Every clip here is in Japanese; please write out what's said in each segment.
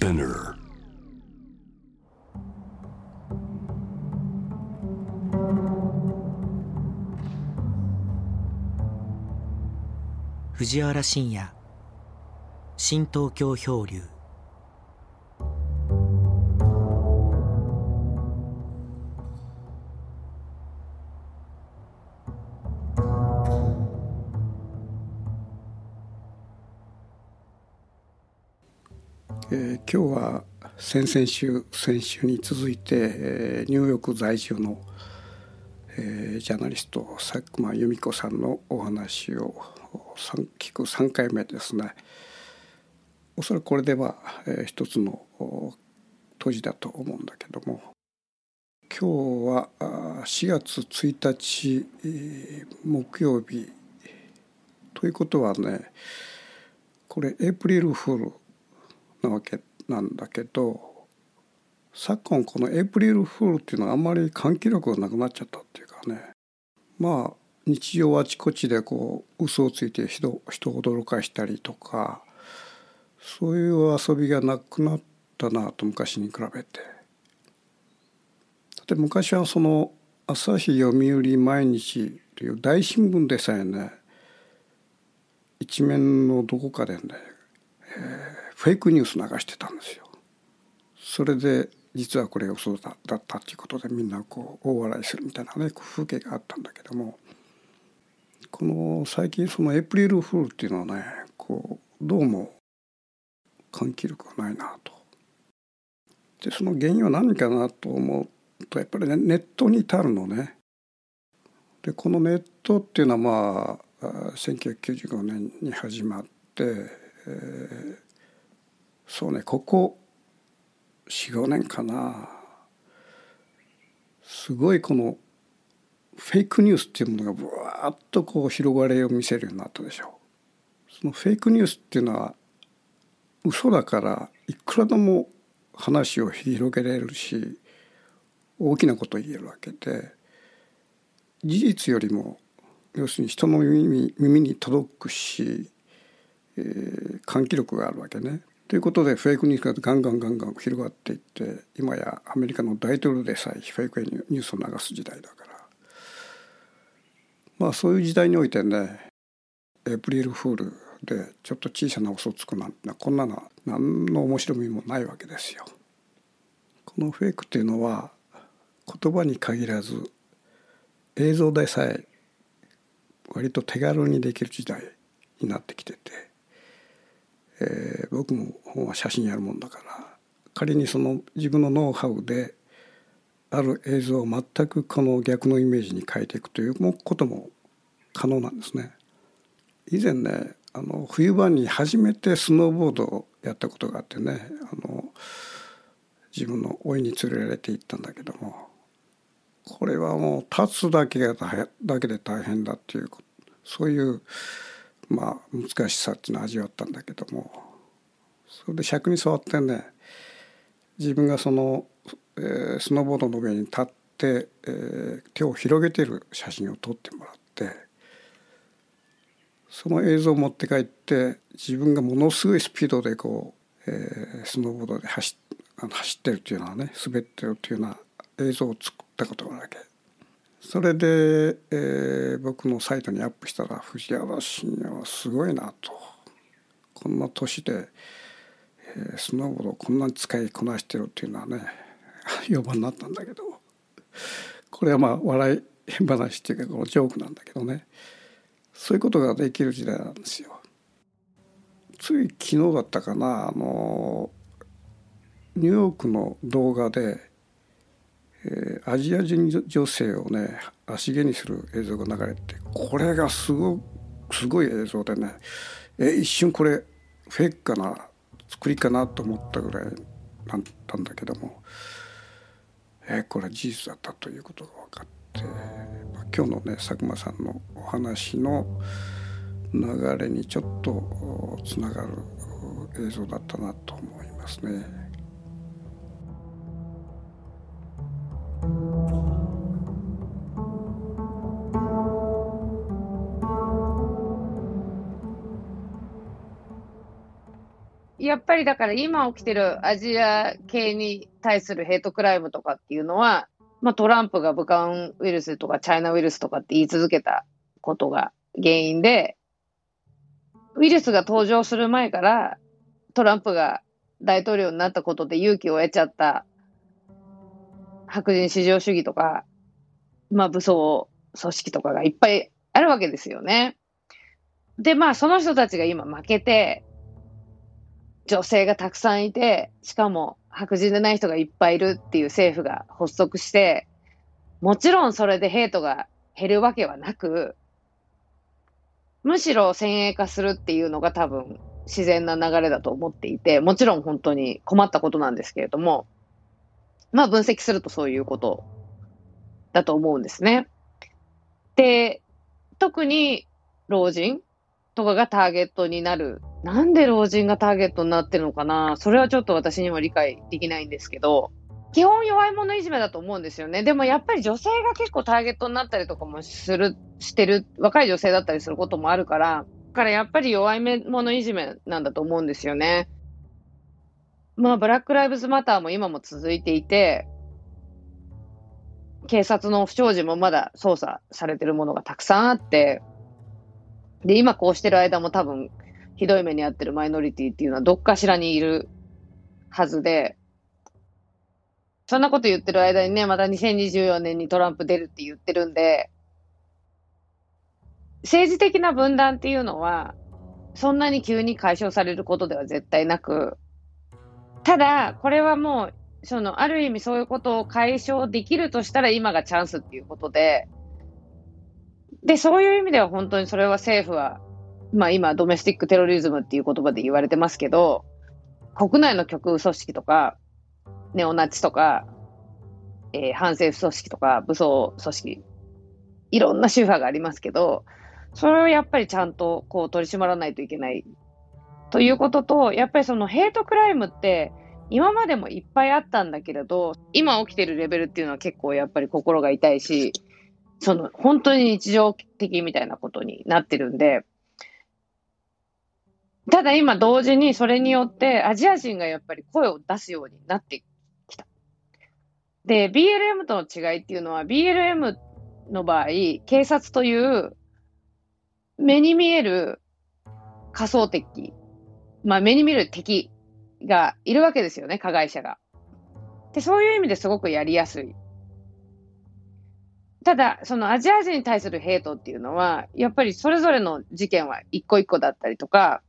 Spinner. 藤原信也新東京漂流先々週先週に続いて、えー、ニューヨーク在住の、えー、ジャーナリスト佐久間由美子さんのお話を聞く3回目ですね。おそらくこれでは、えー、一つの閉じだと思うんだけども今日は4月1日、木曜日ということはねこれエイプリルフールなわけなんだけど昨今このエイプリルフールっていうのはあんまり換気力がなくなっちゃったっていうかねまあ日常あちこちでこう嘘をついて人人を驚かしたりとかそういう遊びがなくなったなと昔に比べて。で昔はその朝日読売毎日という大新聞でさえね一面のどこかでね、えーフェイクニュース流してたんですよ。それで実はこれが嘘だだったっていうことでみんなこう大笑いするみたいなね風景があったんだけどもこの最近そのエイプリルフールっていうのはねこうどうも換気力がないなと。でその原因は何かなと思うとやっぱりねネットに至るのね。でこのネットっていうのはまあ1995年に始まって、えー、そうねここ45年かなすごいこのフェイクニュースっていうものがぶわっとこう広がりを見せるようになったでしょう。そのフェイクニュースっていうのは嘘だからいくらでも話を広げられるし大きなことを言えるわけで事実よりも要するに人の耳耳に届くし、えー、換気力があるわけね。ということでフェイクニュースがガンガンガンガン広がっていって今やアメリカの大統領でさえフェイクニュースを流す時代だからまあそういう時代においてねエプリルフールでちょっと小さな嘘をつくなんてこんなのは何の面白みもないわけですよ。このフェイクっていうのは言葉に限らず映像でさえ割と手軽にできる時代になってきててえー、僕も写真やるもんだから仮にその自分のノウハウである映像を全くこの逆のイメージに変えていくということも可能なんですね。以前ねあの冬場に初めてスノーボードをやったことがあってねあの自分の甥に連れられて行ったんだけどもこれはもう立つだけがだけで大変だっていうそういうまあ難しさっていうのを味わったんだけどもそれで尺に座ってね自分がその、えー、スノーボードの上に立って、えー、手を広げてる写真を撮ってもらってその映像を持って帰って自分がものすごいスピードでこう、えー、スノーボードで走走ってるっていうのはね滑ってるっていうような映像を作ったことがあるわけ。それで、えー、僕のサイトにアップしたら藤原信也はすごいなと。こんな年で、えー、スノーボードをこんなに使いこなしてるっていうのはね 評判になったんだけど。これはまあ笑い話っていうかこのジョークなんだけどね。そういうことができる時代なんですよ。つい昨日だったかなあのニューヨークの動画でえ、アジア人女性をね足毛にする映像が流れてこれがすごすごい映像でねえ一瞬これフェイクかな作りかなと思ったぐらいなったんだけども、え、これは事実だったということが分かって、ま、今日のね佐久間さんのお話の流れにちょっとつながる映像だったなと思いますね。やっぱりだから今起きてるアジア系に対するヘイトクライムとかっていうのは、まあ、トランプが武漢ウイルスとかチャイナウイルスとかって言い続けたことが原因で、ウイルスが登場する前からトランプが大統領になったことで勇気を得ちゃった白人至上主義とか、まあ武装組織とかがいっぱいあるわけですよね。で、まあその人たちが今負けて、女性がたくさんいて、しかも白人でない人がいっぱいいるっていう政府が発足して、もちろんそれでヘイトが減るわけはなく、むしろ先鋭化するっていうのが多分自然な流れだと思っていて、もちろん本当に困ったことなんですけれども、まあ分析するとそういうことだと思うんですね。で、特に老人とかがターゲットになる。なんで老人がターゲットになってるのかな？それはちょっと私には理解できないんですけど、基本弱い者いじめだと思うんですよね。でもやっぱり女性が結構ターゲットになったりとかもする、してる、若い女性だったりすることもあるから、からやっぱり弱い者いじめなんだと思うんですよね。まあ、ブラック・ライブズ・マターも今も続いていて、警察の不祥事もまだ捜査されてるものがたくさんあって、で、今こうしてる間も多分、ひどい目に遭ってるマイノリティっていうのはどっかしらにいるはずで、そんなこと言ってる間にね、また2024年にトランプ出るって言ってるんで、政治的な分断っていうのは、そんなに急に解消されることでは絶対なく、ただ、これはもう、その、ある意味そういうことを解消できるとしたら今がチャンスっていうことで、で、そういう意味では本当にそれは政府は、まあ今、ドメスティックテロリズムっていう言葉で言われてますけど、国内の極右組織とか、ネオナチとか、えー、反政府組織とか、武装組織、いろんな宗派がありますけど、それをやっぱりちゃんとこう取り締まらないといけないということと、やっぱりそのヘイトクライムって今までもいっぱいあったんだけれど、今起きてるレベルっていうのは結構やっぱり心が痛いし、その本当に日常的みたいなことになってるんで、ただ今同時にそれによってアジア人がやっぱり声を出すようになってきた。で、BLM との違いっていうのは BLM の場合、警察という目に見える仮想敵まあ、目に見る敵がいるわけですよね、加害者が。で、そういう意味ですごくやりやすい。ただ、そのアジア人に対するヘイトっていうのは、やっぱりそれぞれの事件は一個一個だったりとか、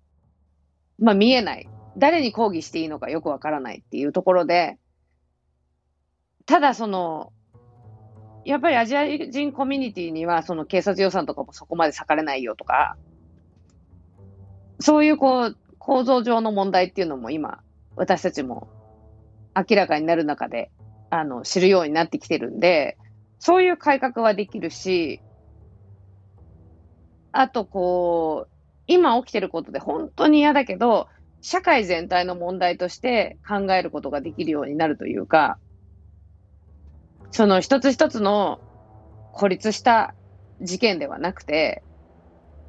まあ見えない。誰に抗議していいのかよくわからないっていうところで、ただその、やっぱりアジア人コミュニティにはその警察予算とかもそこまで割かれないよとか、そういうこう、構造上の問題っていうのも今、私たちも明らかになる中で、あの、知るようになってきてるんで、そういう改革はできるし、あとこう、今起きてることで本当に嫌だけど、社会全体の問題として考えることができるようになるというか、その一つ一つの孤立した事件ではなくて、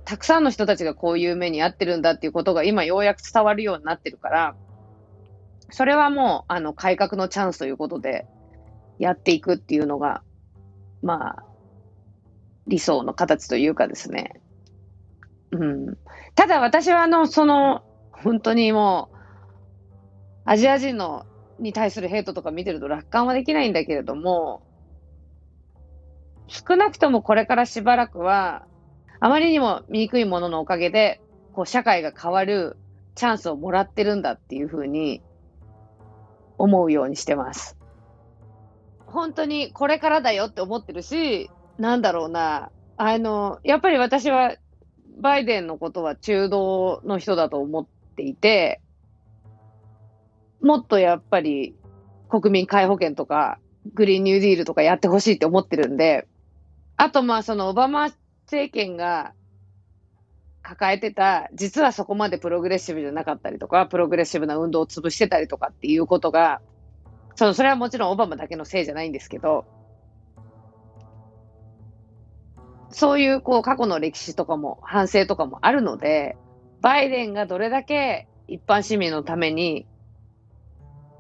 たくさんの人たちがこういう目に遭ってるんだっていうことが今ようやく伝わるようになってるから、それはもう、あの、改革のチャンスということで、やっていくっていうのが、まあ、理想の形というかですね。うん。ただ私はあの、その、本当にもう、アジア人の、に対するヘイトとか見てると楽観はできないんだけれども、少なくともこれからしばらくは、あまりにも醜いもののおかげで、こう、社会が変わるチャンスをもらってるんだっていうふうに思うようにしてます。本当にこれからだよって思ってるし、なんだろうな、あの、やっぱり私はバイデンのことは中道の人だと思っていて、もっとやっぱり国民皆保険とかグリーンニューディールとかやってほしいって思ってるんで、あとまあそのオバマ政権が抱えてた、実はそこまでプログレッシブじゃなかったりとか、プログレッシブな運動を潰してたりとかっていうことが、そのそれはもちろんオバマだけのせいじゃないんですけど、そういうこう過去の歴史とかも反省とかもあるので、バイデンがどれだけ一般市民のために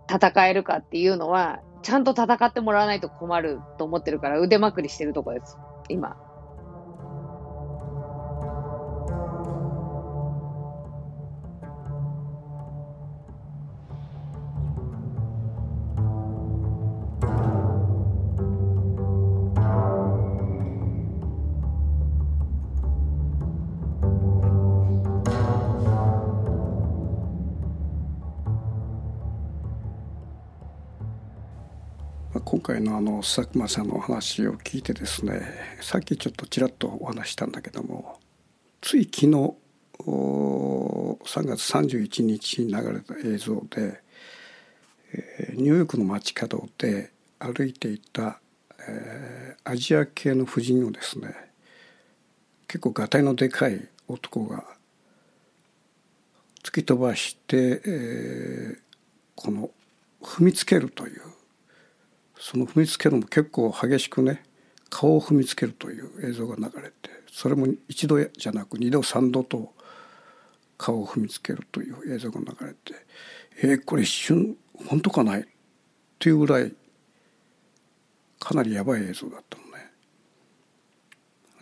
戦えるかっていうのは、ちゃんと戦ってもらわないと困ると思ってるから腕まくりしてるとこです、今。回のあの佐久間さんのお話を聞いてですねさっきちょっとちらっとお話したんだけどもつい昨日3月31日に流れた映像で、えニューヨークの街角で歩いていた、えー、アジア系の婦人をですね結構がたいのでかい男が突き飛ばして、えー、この踏みつけるというその踏みつけるのも結構激しくね顔を踏みつけるという映像が流れてそれも一度じゃなく二度三度と顔を踏みつけるという映像が流れてえー、これ一瞬本当かないっていうぐらいかなりやばい映像だったのね。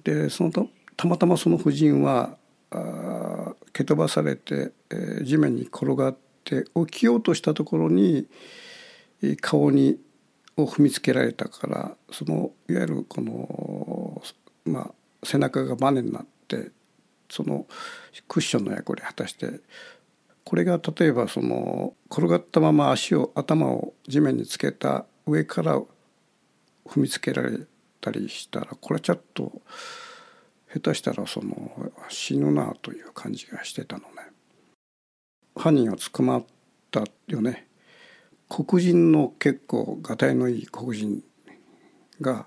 でそのたまたまその夫人はあ蹴飛ばされて、えー、地面に転がって起きようとしたところに顔にを踏みつけられたからそのいわゆるこの、まあ、背中がバネになってそのクッションの役割を果たしてこれが例えばその転がったまま足を頭を地面につけた上から踏みつけられたりしたらこれはちょっと下手したらその死ぬなという感じがしてたのね。犯人は捕まったよね黒人の結構がたいのいい黒人が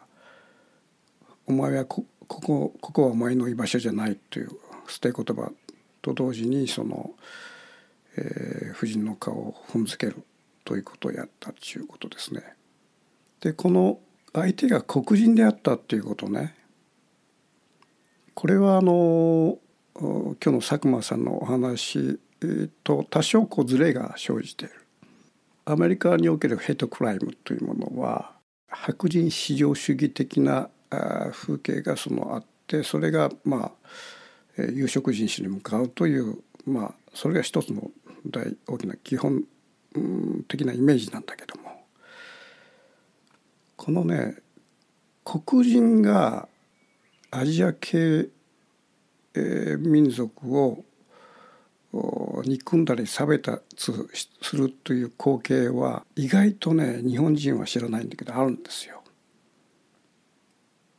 「お前はここここはお前の居場所じゃない」という捨て言葉と同時にその、えー、夫人の顔を踏んづけるということをやったということですね。でこの相手が黒人であったっていうことねこれはあの今日の佐久間さんのお話と多少こうズレが生じている。アメリカにおけるヘイトクライムというものは白人至上主義的な風景がそのあってそれがまあ有色人種に向かうというまあそれが一つの大大きな基本的なイメージなんだけども。このね黒人がアジア系民族を憎んだり差別するという光景は意外とね日本人は知らないんだけどあるんですよ。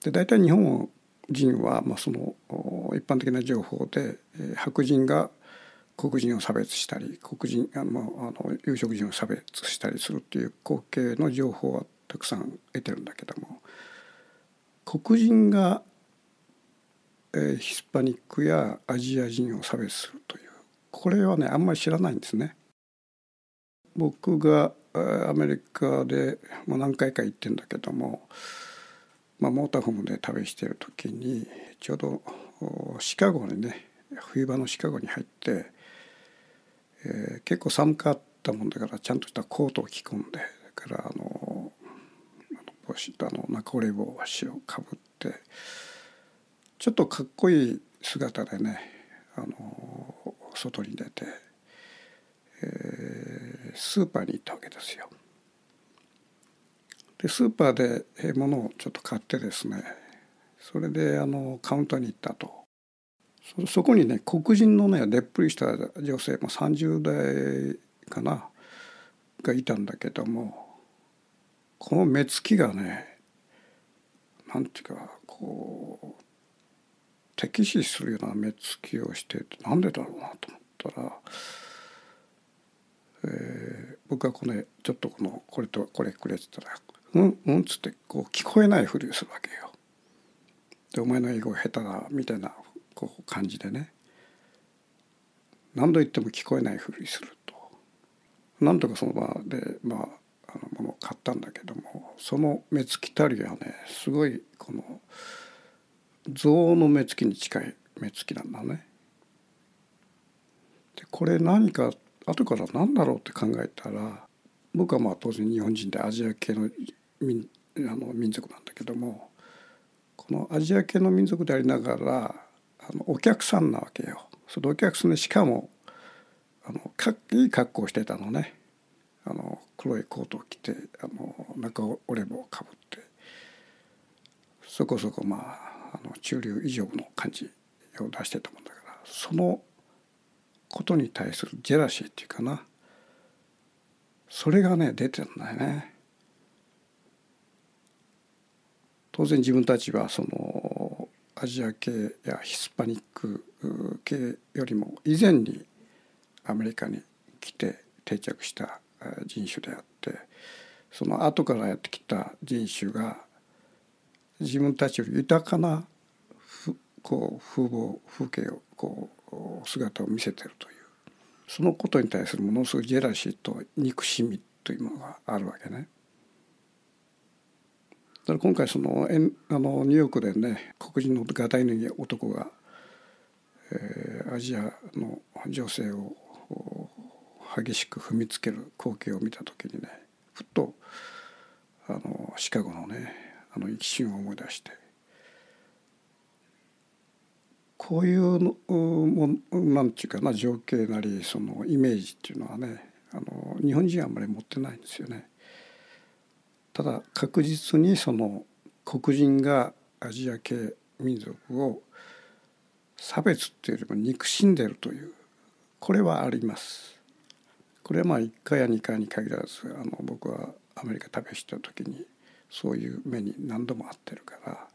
で大体日本人は、まあ、その一般的な情報で、白人が黒人を差別したり黒人あのあの有色人を差別したりするっていう光景の情報はたくさん得てるんだけども黒人が、えー、ヒスパニックやアジア人を差別するというこれはねあんまり知らないんですね。僕がアメリカでもう何回か行ってんだけども、まあ、モーターホームで旅してる時にちょうどシカゴにね冬場のシカゴに入って、えー、結構寒かったもんだからちゃんとしたコートを着込んでからあの帽子とあの中折れ帽子をかぶってちょっとかっこいい姿でねあの外に出て、えー、スーパーに行ったわけですよ。でスーパーで物をちょっと買ってですねそれであのカウンターに行ったとそこにね黒人のねでっぷりした女性も30代かながいたんだけどもこの目つきがねなんていうかこう敵視するような目つきをしてなんでだろうなと思ったら、えー、僕はこれちょっとこのこれとこれくれって言ったら「うんうん」っつってこう聞こえないふりをするわけよ。で「お前の英語下手だ」みたいなこう感じでね何度言っても聞こえないふりすると。なんとかその場でまああのものを買ったんだけどもその目つきたりはねすごいこの。象の目つきに近い目つきなんだね。でこれ何か後から何だろうって考えたら僕はまあ当然日本人でアジア系の民あの民族なんだけどもこのアジア系の民族でありながらあのお客さんなわけよ。そのお客さんでしかもあのかいい格好をしてたのねあの黒いコートを着てあの中折れ棒をかぶってそこそこまああの中流以上の感じを出してたもんだからそのことに対するジェラシーっていうかなそれがね出てるんだよね。当然自分たちはそのアジア系やヒスパニック系よりも以前にアメリカに来て定着した人種であってその後からやってきた人種が自分たちより豊かなこう風貌風景をこう姿を見せてるというそのことに対するものすごいジェラシーと憎しみというものがあるわけね。だから今回そのあのニューヨークでね黒人のガタイのいい男が、えー、アジアの女性を激しく踏みつける光景を見た時にねふっとあのシカゴのねあの一瞬を思い出してこういうのもなんていうかな情景なりそのイメージっていうのはねあの日本人はあんまり持ってないんですよね。ただ確実にその黒人がアジア系民族を差別っていうよりも憎しんでるというこれはあります。これはまあ1回や2回に限らずあの僕はアメリカ旅した時にそういう目に何度も遭ってるから、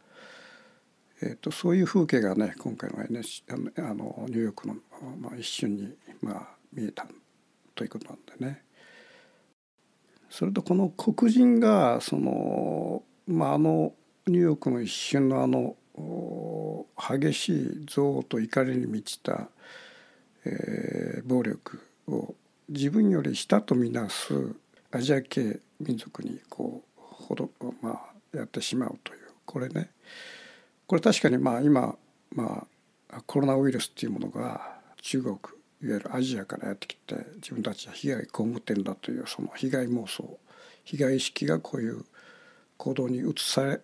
えー、とそういう風景がね今回の NS あのニューヨークの、まあ、一瞬にまあ見えたということなんでね。それとこの黒人がその、まあ、あのニューヨークの一瞬のあの激しい憎悪と怒りに満ちた、えー、暴力を自分より下とみなすアジア系民族にこうほど、まあ、やってしまうというこれね。これ確かにまあ今、まあ、コロナウイルスっていうものが中国いわゆるアジアからやってきて自分たちは被害被ってんだというその被害妄想被害意識がこういう行動に移され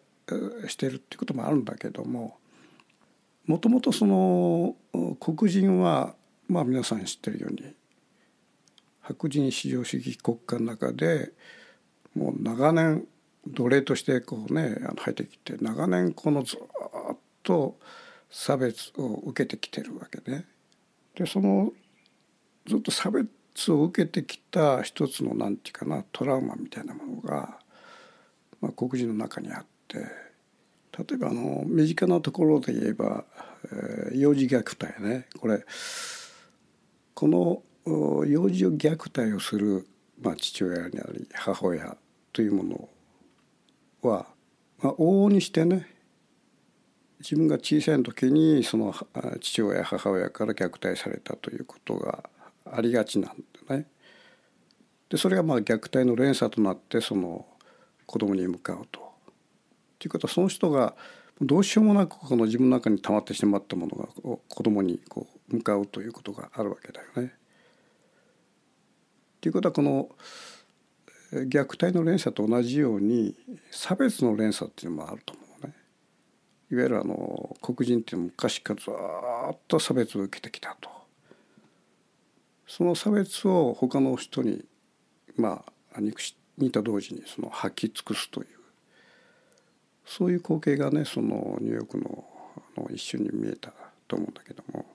してるっていうこともあるんだけどももともとその黒人はまあ皆さん知ってるように白人至上主義国家の中でもう長年奴隷としてこうね入ってきて長年このずっと差別を受けてきてるわけね。でそのずっと差別を受けてきた一つの何て言うかなトラウマみたいなものが、まあ、黒人の中にあって例えばあの身近なところで言えば、えー、幼児虐待ねこれこの幼児虐待をする、まあ、父親にあり母親というものをは、まあ、往々にしてね自分が小さい時にその父親母親から虐待されたということがありがちなんでね。でそれがまあ虐待の連鎖となってその子供に向かうと。ということはその人がどうしようもなくこの自分の中に溜まってしまったものが子供にこう向かうということがあるわけだよね。ということはこの虐待の連鎖と同じように差別の連鎖っていうのもあると思うね。いわゆるあの黒人っていうのは昔からずっと差別を受けてきたと。その差別を他の人にまあ憎しにと同時にその吐き尽くすというそういう光景がねそのニューヨークのあの一瞬に見えたと思うんだけども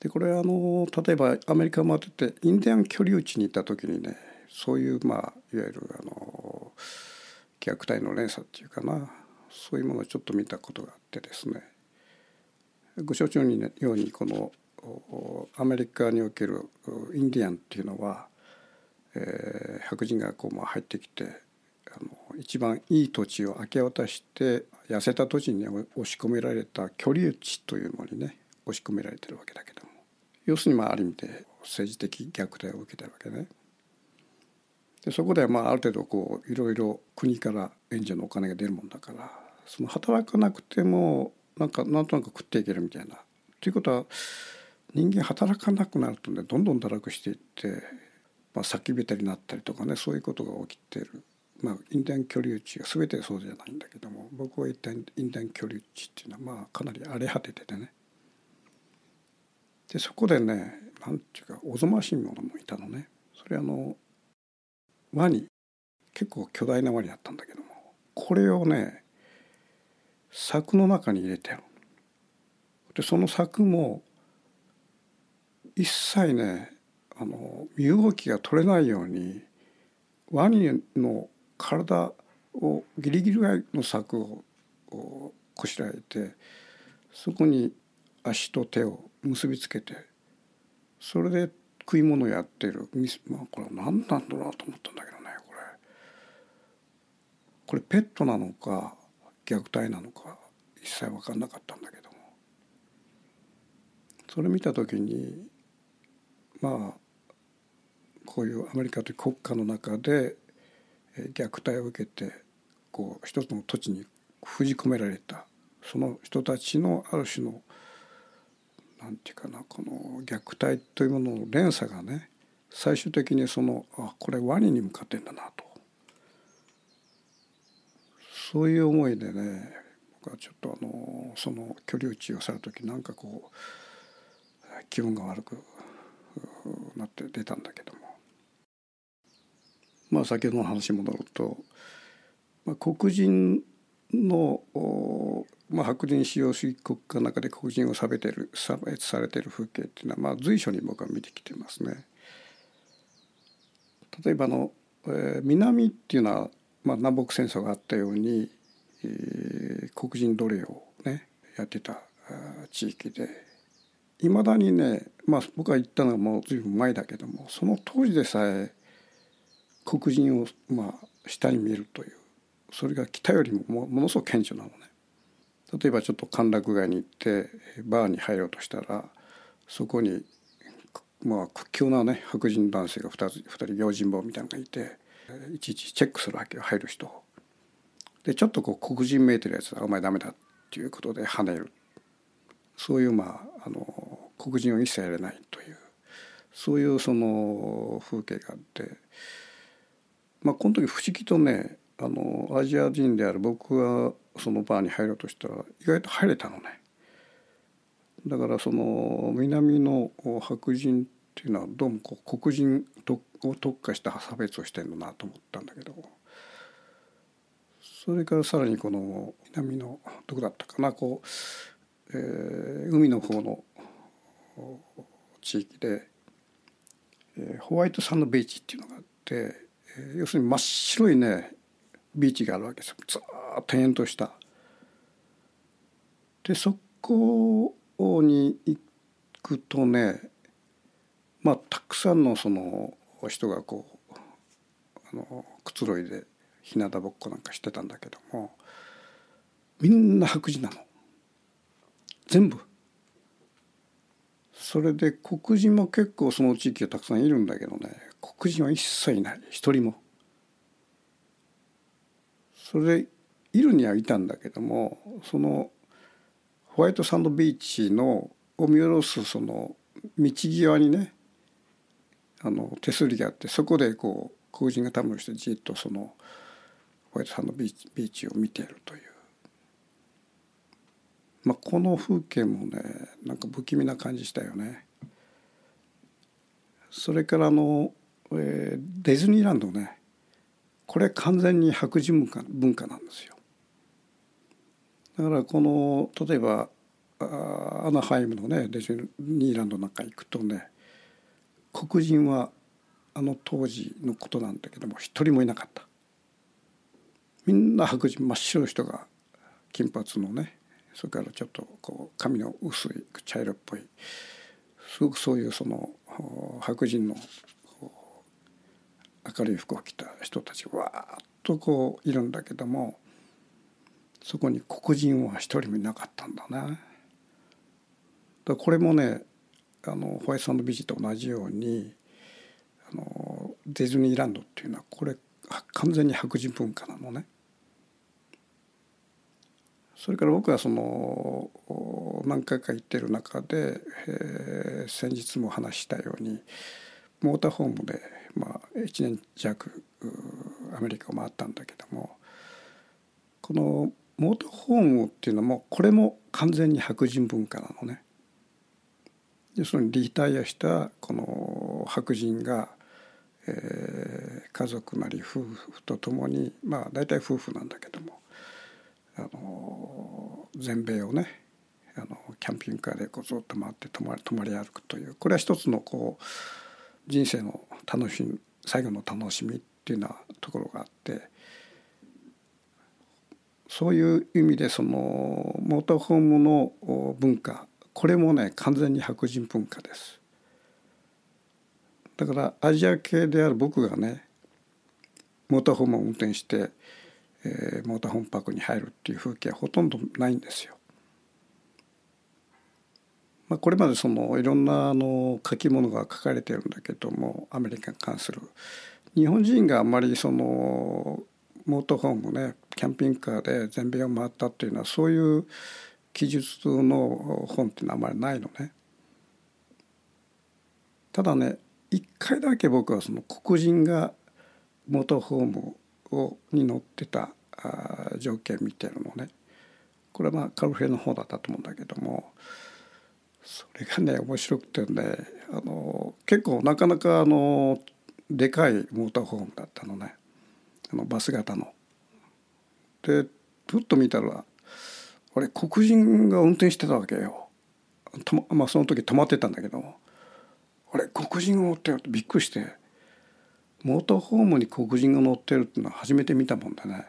でこれあの例えばアメリカ回っててインディアン居留地に行った時にねそういうまあいわゆるあの虐待の連鎖っていうかなそういうものをちょっと見たことがあってですね。ご承知のようにこのアメリカにおけるインディアンっていうのは、えー、白人がこうまあ入ってきてあの一番いい土地を明け渡して痩せた土地に、押し込められた居留地というのにね押し込められてるわけだけど要するにまあある意味で政治的虐待を受けてるわけね。でそこでまあある程度こういろいろ国から援助のお金が出るもんだからその働かなくてもなんかなんとなく食っていけるみたいな。ということは人間働かなくなるとねどんどん堕落していって、まあ、叫びたりになったりとかねそういうことが起きてる。まあ、インデン居留地が全てそうじゃないんだけども僕は一体インデン居留地っていうのはまあかなり荒れ果ててねでそこでねなんていうかおぞましいものもいたのね。それあのワニ。結構巨大なワニだったんだけども。これをね柵の中に入れてる。でその柵も一切ねあの身動きが取れないようにワニの体をギリギリの柵をこしらえてそこに足と手を結びつけてそれで食い物をやってる。まあこれは何なんだろうなと思ったんだけどねこれ。これペットなのか虐待なのか一切分かんなかったんだけども。それ見た時にまあこういうアメリカという国家の中で虐待を受けてこう一つの土地に封じ込められたその人たちのある種のなんていうかなこの虐待というものの連鎖がね最終的にそのあこれワニに向かってんだなと。そういう思いでね僕はちょっとあのその居留地を去る時なんかこう気分が悪くなって出たんだけども。まあ先ほどの話に戻ると、まあ、黒人の、まあ、白人使用主義国家の中で黒人を差別る差別されてる風景っていうのは、まあ、随所に僕は見てきてますね。例えばの、えー、南っていうのは、まあ、南北戦争があったように、えー、黒人奴隷をねやってた地域でいまだにね、まあ、僕が行ったのはもう随分前だけどもその当時でさえ黒人をまあ下に見るというそれが北よりもものすごく顕著なのね。例えばちょっと歓楽街に行ってバーに入ろうとしたらそこにまあ屈強なね白人男性が 2, つ2人用心棒みたいなのがいていちいちチェックするわけよ入る人でちょっとこう黒人めいてるやつは「お前ダメだ」っていうことで跳ねる。そういうまああの黒人を一切やれないという。そういうその風景があって。まあこの時不思議とねあのアジア人である僕がそのバーに入ろうとしたら意外と入れたのね。だからその南の白人っていうのはどうもこう黒人を特化した差別をしてるのなと思ったんだけどそれからさらにこの南のどこだったかなこう、えー、海の方の地域で、えー、ホワイトサンドビーチっていうのがあって、えー、要するに真っ白いねビーチがあるわけですずっと延とした。でそこに行くとねまあたくさんのその人がこうあのくつろいで日向ぼっこなんかしてたんだけどもみんな白人なの全部。それで黒人も結構その地域はたくさんいるんだけどね黒人は一切いない一人も。それいるにはいたんだけどもそのホワイトサンドビーチのを見下ろすその道際にねあの手すりがあってそこでこう黒人がたむろしてじっとそのホワイトサンドビーチビーチを見ているという、まあ、この風景もねなんか不気味な感じしたよね。それからあの、えー、ディズニーランドねこれ完全に白人文化文化なんですよ。だからこの例えばアナハイムのねディズニーランドなんか行くとね黒人はあの当時のことなんだけども一人もいなかったみんな白人真っ白い人が金髪のねそれからちょっとこう髪の薄い茶色っぽいすごくそういうその白人の明るい服を着た人たちわーっとこういるんだけどもそこに黒人は一人もいなかったんだね。だこれもねあのホワイトサンドビーチと同じようにあのディズニーランドっていうのはこれ完全に白人文化なのね。それから僕はその何回か行ってる中で、えー、先日も話したようにモーターホームで、まあ、1年弱アメリカを回ったんだけどもこのモーターホームっていうのもこれも完全に白人文化なのね。要するにリタイアしたこの白人が、えー、家族なり夫婦と共にまあ大体夫婦なんだけどもあの全米をねあのキャンピングカーでこうずっと回って泊まり泊まり歩くというこれは一つのこう人生の楽しみ最後の楽しみっていうようなところがあってそういう意味でそのモーターホームの文化これもね完全に白人文化です。だからアジア系である僕がねモーターホームを運転して、えー、モーターホームパークに入るっていう風景はほとんどないんですよ。まあ、これまでそのいろんなあの書き物が書かれてるんだけどもアメリカに関する日本人があんまりそのモートホームねキャンピングカーで全米を回ったっていうのはそういう記述の本っていうのはあまりないのね。ただね一回だけ僕はその黒人がモートホームをに乗ってた条件見てるのね。これはまあカルフェの方だったと思うんだけどもそれがね面白くてねあの結構なかなかあのでかいモーターホームだったのねあのバス型の。でふっと見たら俺黒人が運転してたわけよ。まあその時止まってたんだけど俺黒人が乗ってるってびっくりしてモーターホームに黒人が乗ってるっていうのは初めて見たもんでね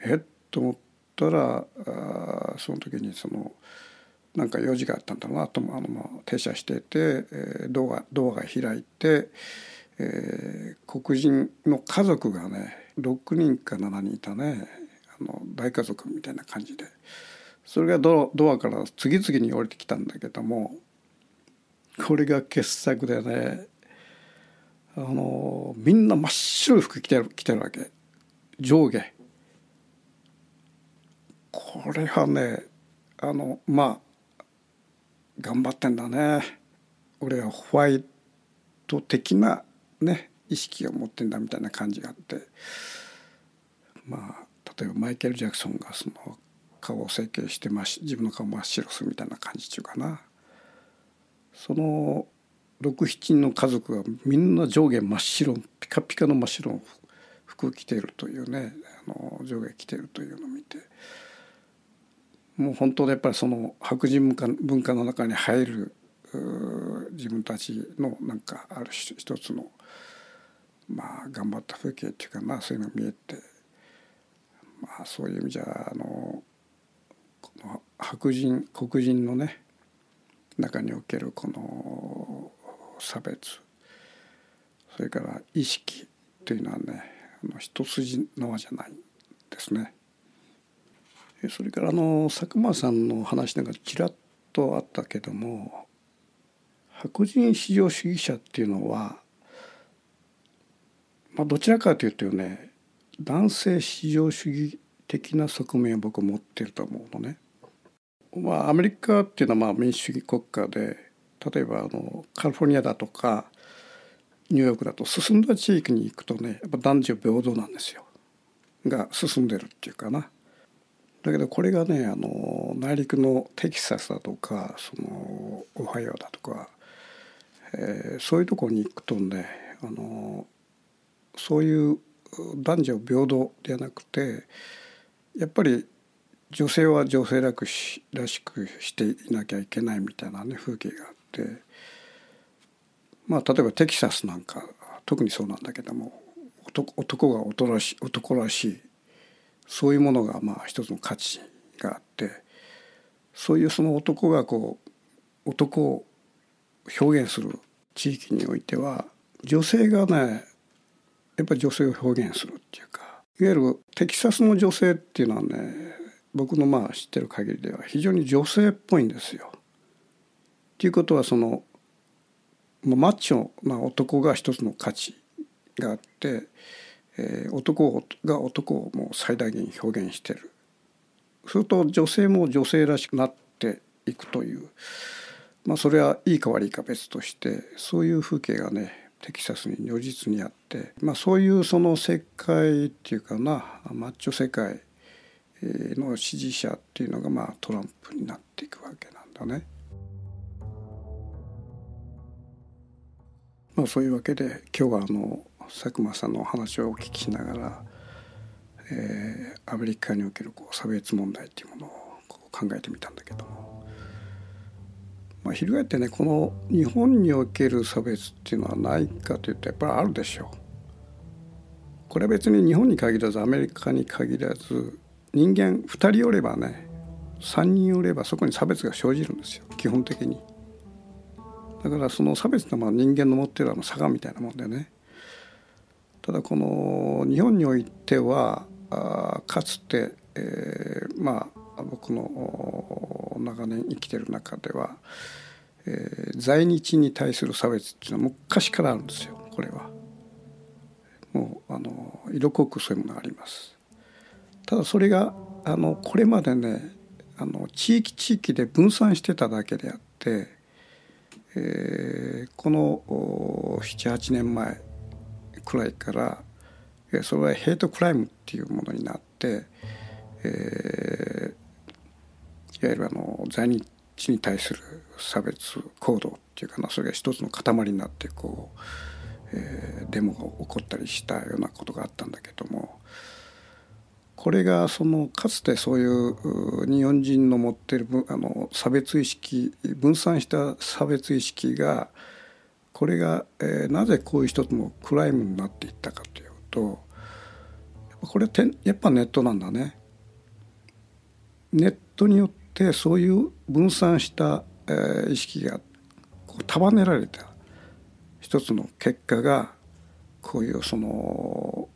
え？っと思ったらあその時にその。なんか用事があったんだろうなとあの、まあ、停車してて、えー、ドアドアが開いて、えー、黒人の家族がね6人か7人いたね。あの大家族みたいな感じで。それがドドアから次々に降りてきたんだけどもこれが傑作でねあのみんな真っ白い服着てる着てるわけ。上下。これはねあのまあ頑張ってんだね。俺はホワイト的なね意識を持ってんだみたいな感じがあって。まあ例えばマイケル・ジャクソンがその顔を整形して自分の顔を真っ白するみたいな感じっていうかな。その67人の家族がみんな上下真っ白ピカピカの真っ白の服着てるというねあの上下着てるというのを見てもう本当でやっぱりその白人文化文化の中に入る自分たちのなんかある一つのまあ頑張った風景っていうかまあそういうのが見えてまあそういう意味じゃあのこの白人黒人のね中におけるこの差別それから意識というのはねあの一筋縄じゃないですね。それからあの佐久間さんの話なんかちらっとあったけども白人至上主義者っていうのは、まあ、どちらかというとね男性至上主義的な側面を僕持ってると思うのね。まあ、アメリカっていうのはまあ民主主義国家で例えばあのカリフォルニアだとかニューヨークだと進んだ地域に行くとねやっぱ男女平等なんですよが進んでるっていうかな。だけどこれがねあの内陸のテキサスだとかそのオハイオだとか、えー、そういうところに行くとねあのそういう男女平等ではなくてやっぱり女性は女性らしらしくしていなきゃいけないみたいなね風景があってまあ例えばテキサスなんか特にそうなんだけども男が男らし男らしいそういうものがまあ一つの価値があってそういうその男がこう男を表現する地域においては女性がねやっぱり女性を表現するっていうかいわゆるテキサスの女性っていうのはね僕のまあ知ってる限りでは非常に女性っぽいんですよ。っていうことはそのマッチョな男が一つの価値があってえー、男が男をもう最大限表現してるすると女性も女性らしくなっていくという、まあ、それはいいか悪いか別としてそういう風景がねテキサスに如実にあって、まあ、そういうその世界っていうかなマッチョ世界の支持者っていうのがまあトランプになっていくわけなんだね。まあ、そういうわけで今日はあの佐久間さんのお話をお聞きしながら、えー、アメリカにおけるこう差別問題っていうものを考えてみたんだけども、まあ、翻ってねこの日本における差別っていうのはないかというとやっぱりあるでしょう。これは別に日本に限らずアメリカに限らず人間2人おればね3人おればそこに差別が生じるんですよ基本的に。だからその差別ってのは人間の持ってるあの差がみたいなもんでねただこの日本においてはあかつて、えー、まあ僕の長年生きてる中では、えー、在日に対する差別っていうのは昔からあるんですよこれは。もうあの色濃くそういうものがあります。ただそれがあのこれまでねあの地域地域で分散してただけであってえー、この78年前くらいからそれはヘイトクライムっていうものになって、えー、いわゆるあの在日に対する差別行動っていうかなそれが一つの塊になってこう、えー、デモが起こったりしたようなことがあったんだけどもこれがそのかつてそういう日本人の持ってるあの差別意識分散した差別意識がこれが、えー、なぜこういう一つのクライムになっていったかというとこれてやっぱネットなんだね。ネットによってそういう分散した、えー、意識がこう束ねられた一つの結果がこういうその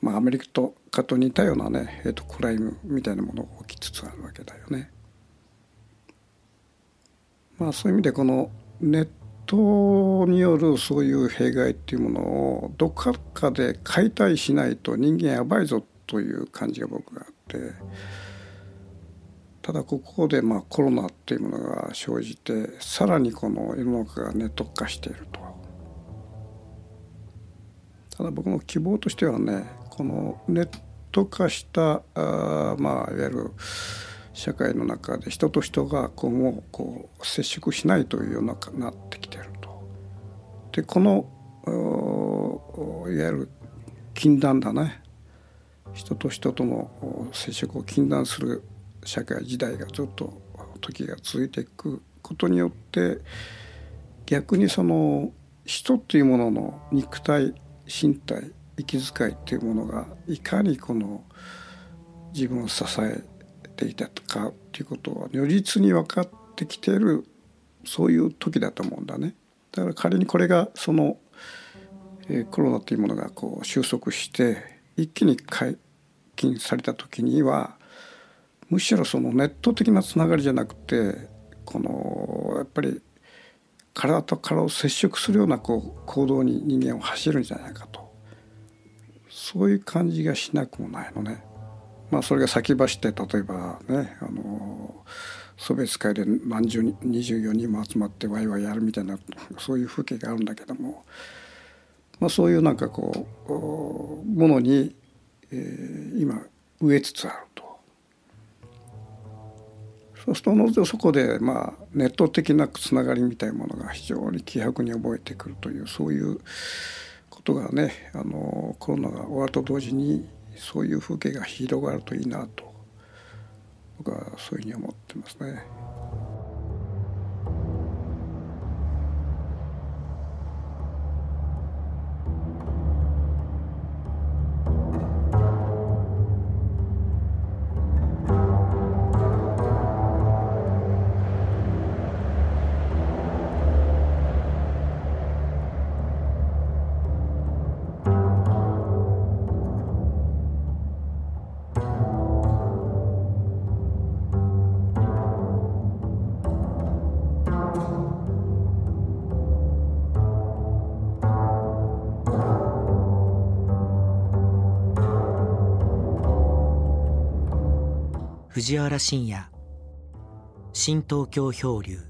まあ、アメリカとかと似たようなね、えー、とクライムみたいなものが起きつつあるわけだよね。まあ、そういう意味でこのネットによるそういう弊害っていうものをどっかかで解体しないと人間やばいぞという感じが僕があってただここでまあコロナっていうものが生じてさらにこの世の中がネット化していると。ただ僕の希望としてはねこのネット化したあまあいわゆる社会の中で人と人が今後こう接触しないというようななってきてると。でこのいわゆる禁断だね人と人との接触を禁断する社会時代がずっと時が続いていくことによって逆にその人っていうものの肉体身体息遣いっていうものがいかにこの自分を支えていたかっていうことは如実に分かってきてるそういう時だと思うんだね。だから仮にこれがその、え、コロナというものがこう収束して一気に解禁された時にはむしろそのネット的なつながりじゃなくてこのやっぱり体と体を接触するようなこう行動に人間を走るんじゃないかとそういう感じがしなくもないのね。まあ、それが先走って例えばねあの送別会で何十人24人も集まってワイワイやるみたいなそういう風景があるんだけども、まあ、そういうなんかこうものに、えー、今植えつつあると。そうするとそこでまあネット的なつながりみたいなものが非常に希薄に覚えてくるというそういうことがねあのコロナが終わると同時にそういう風景が広がるといいなと僕はそういうふうに思ってますね。藤原信也。新東京漂流。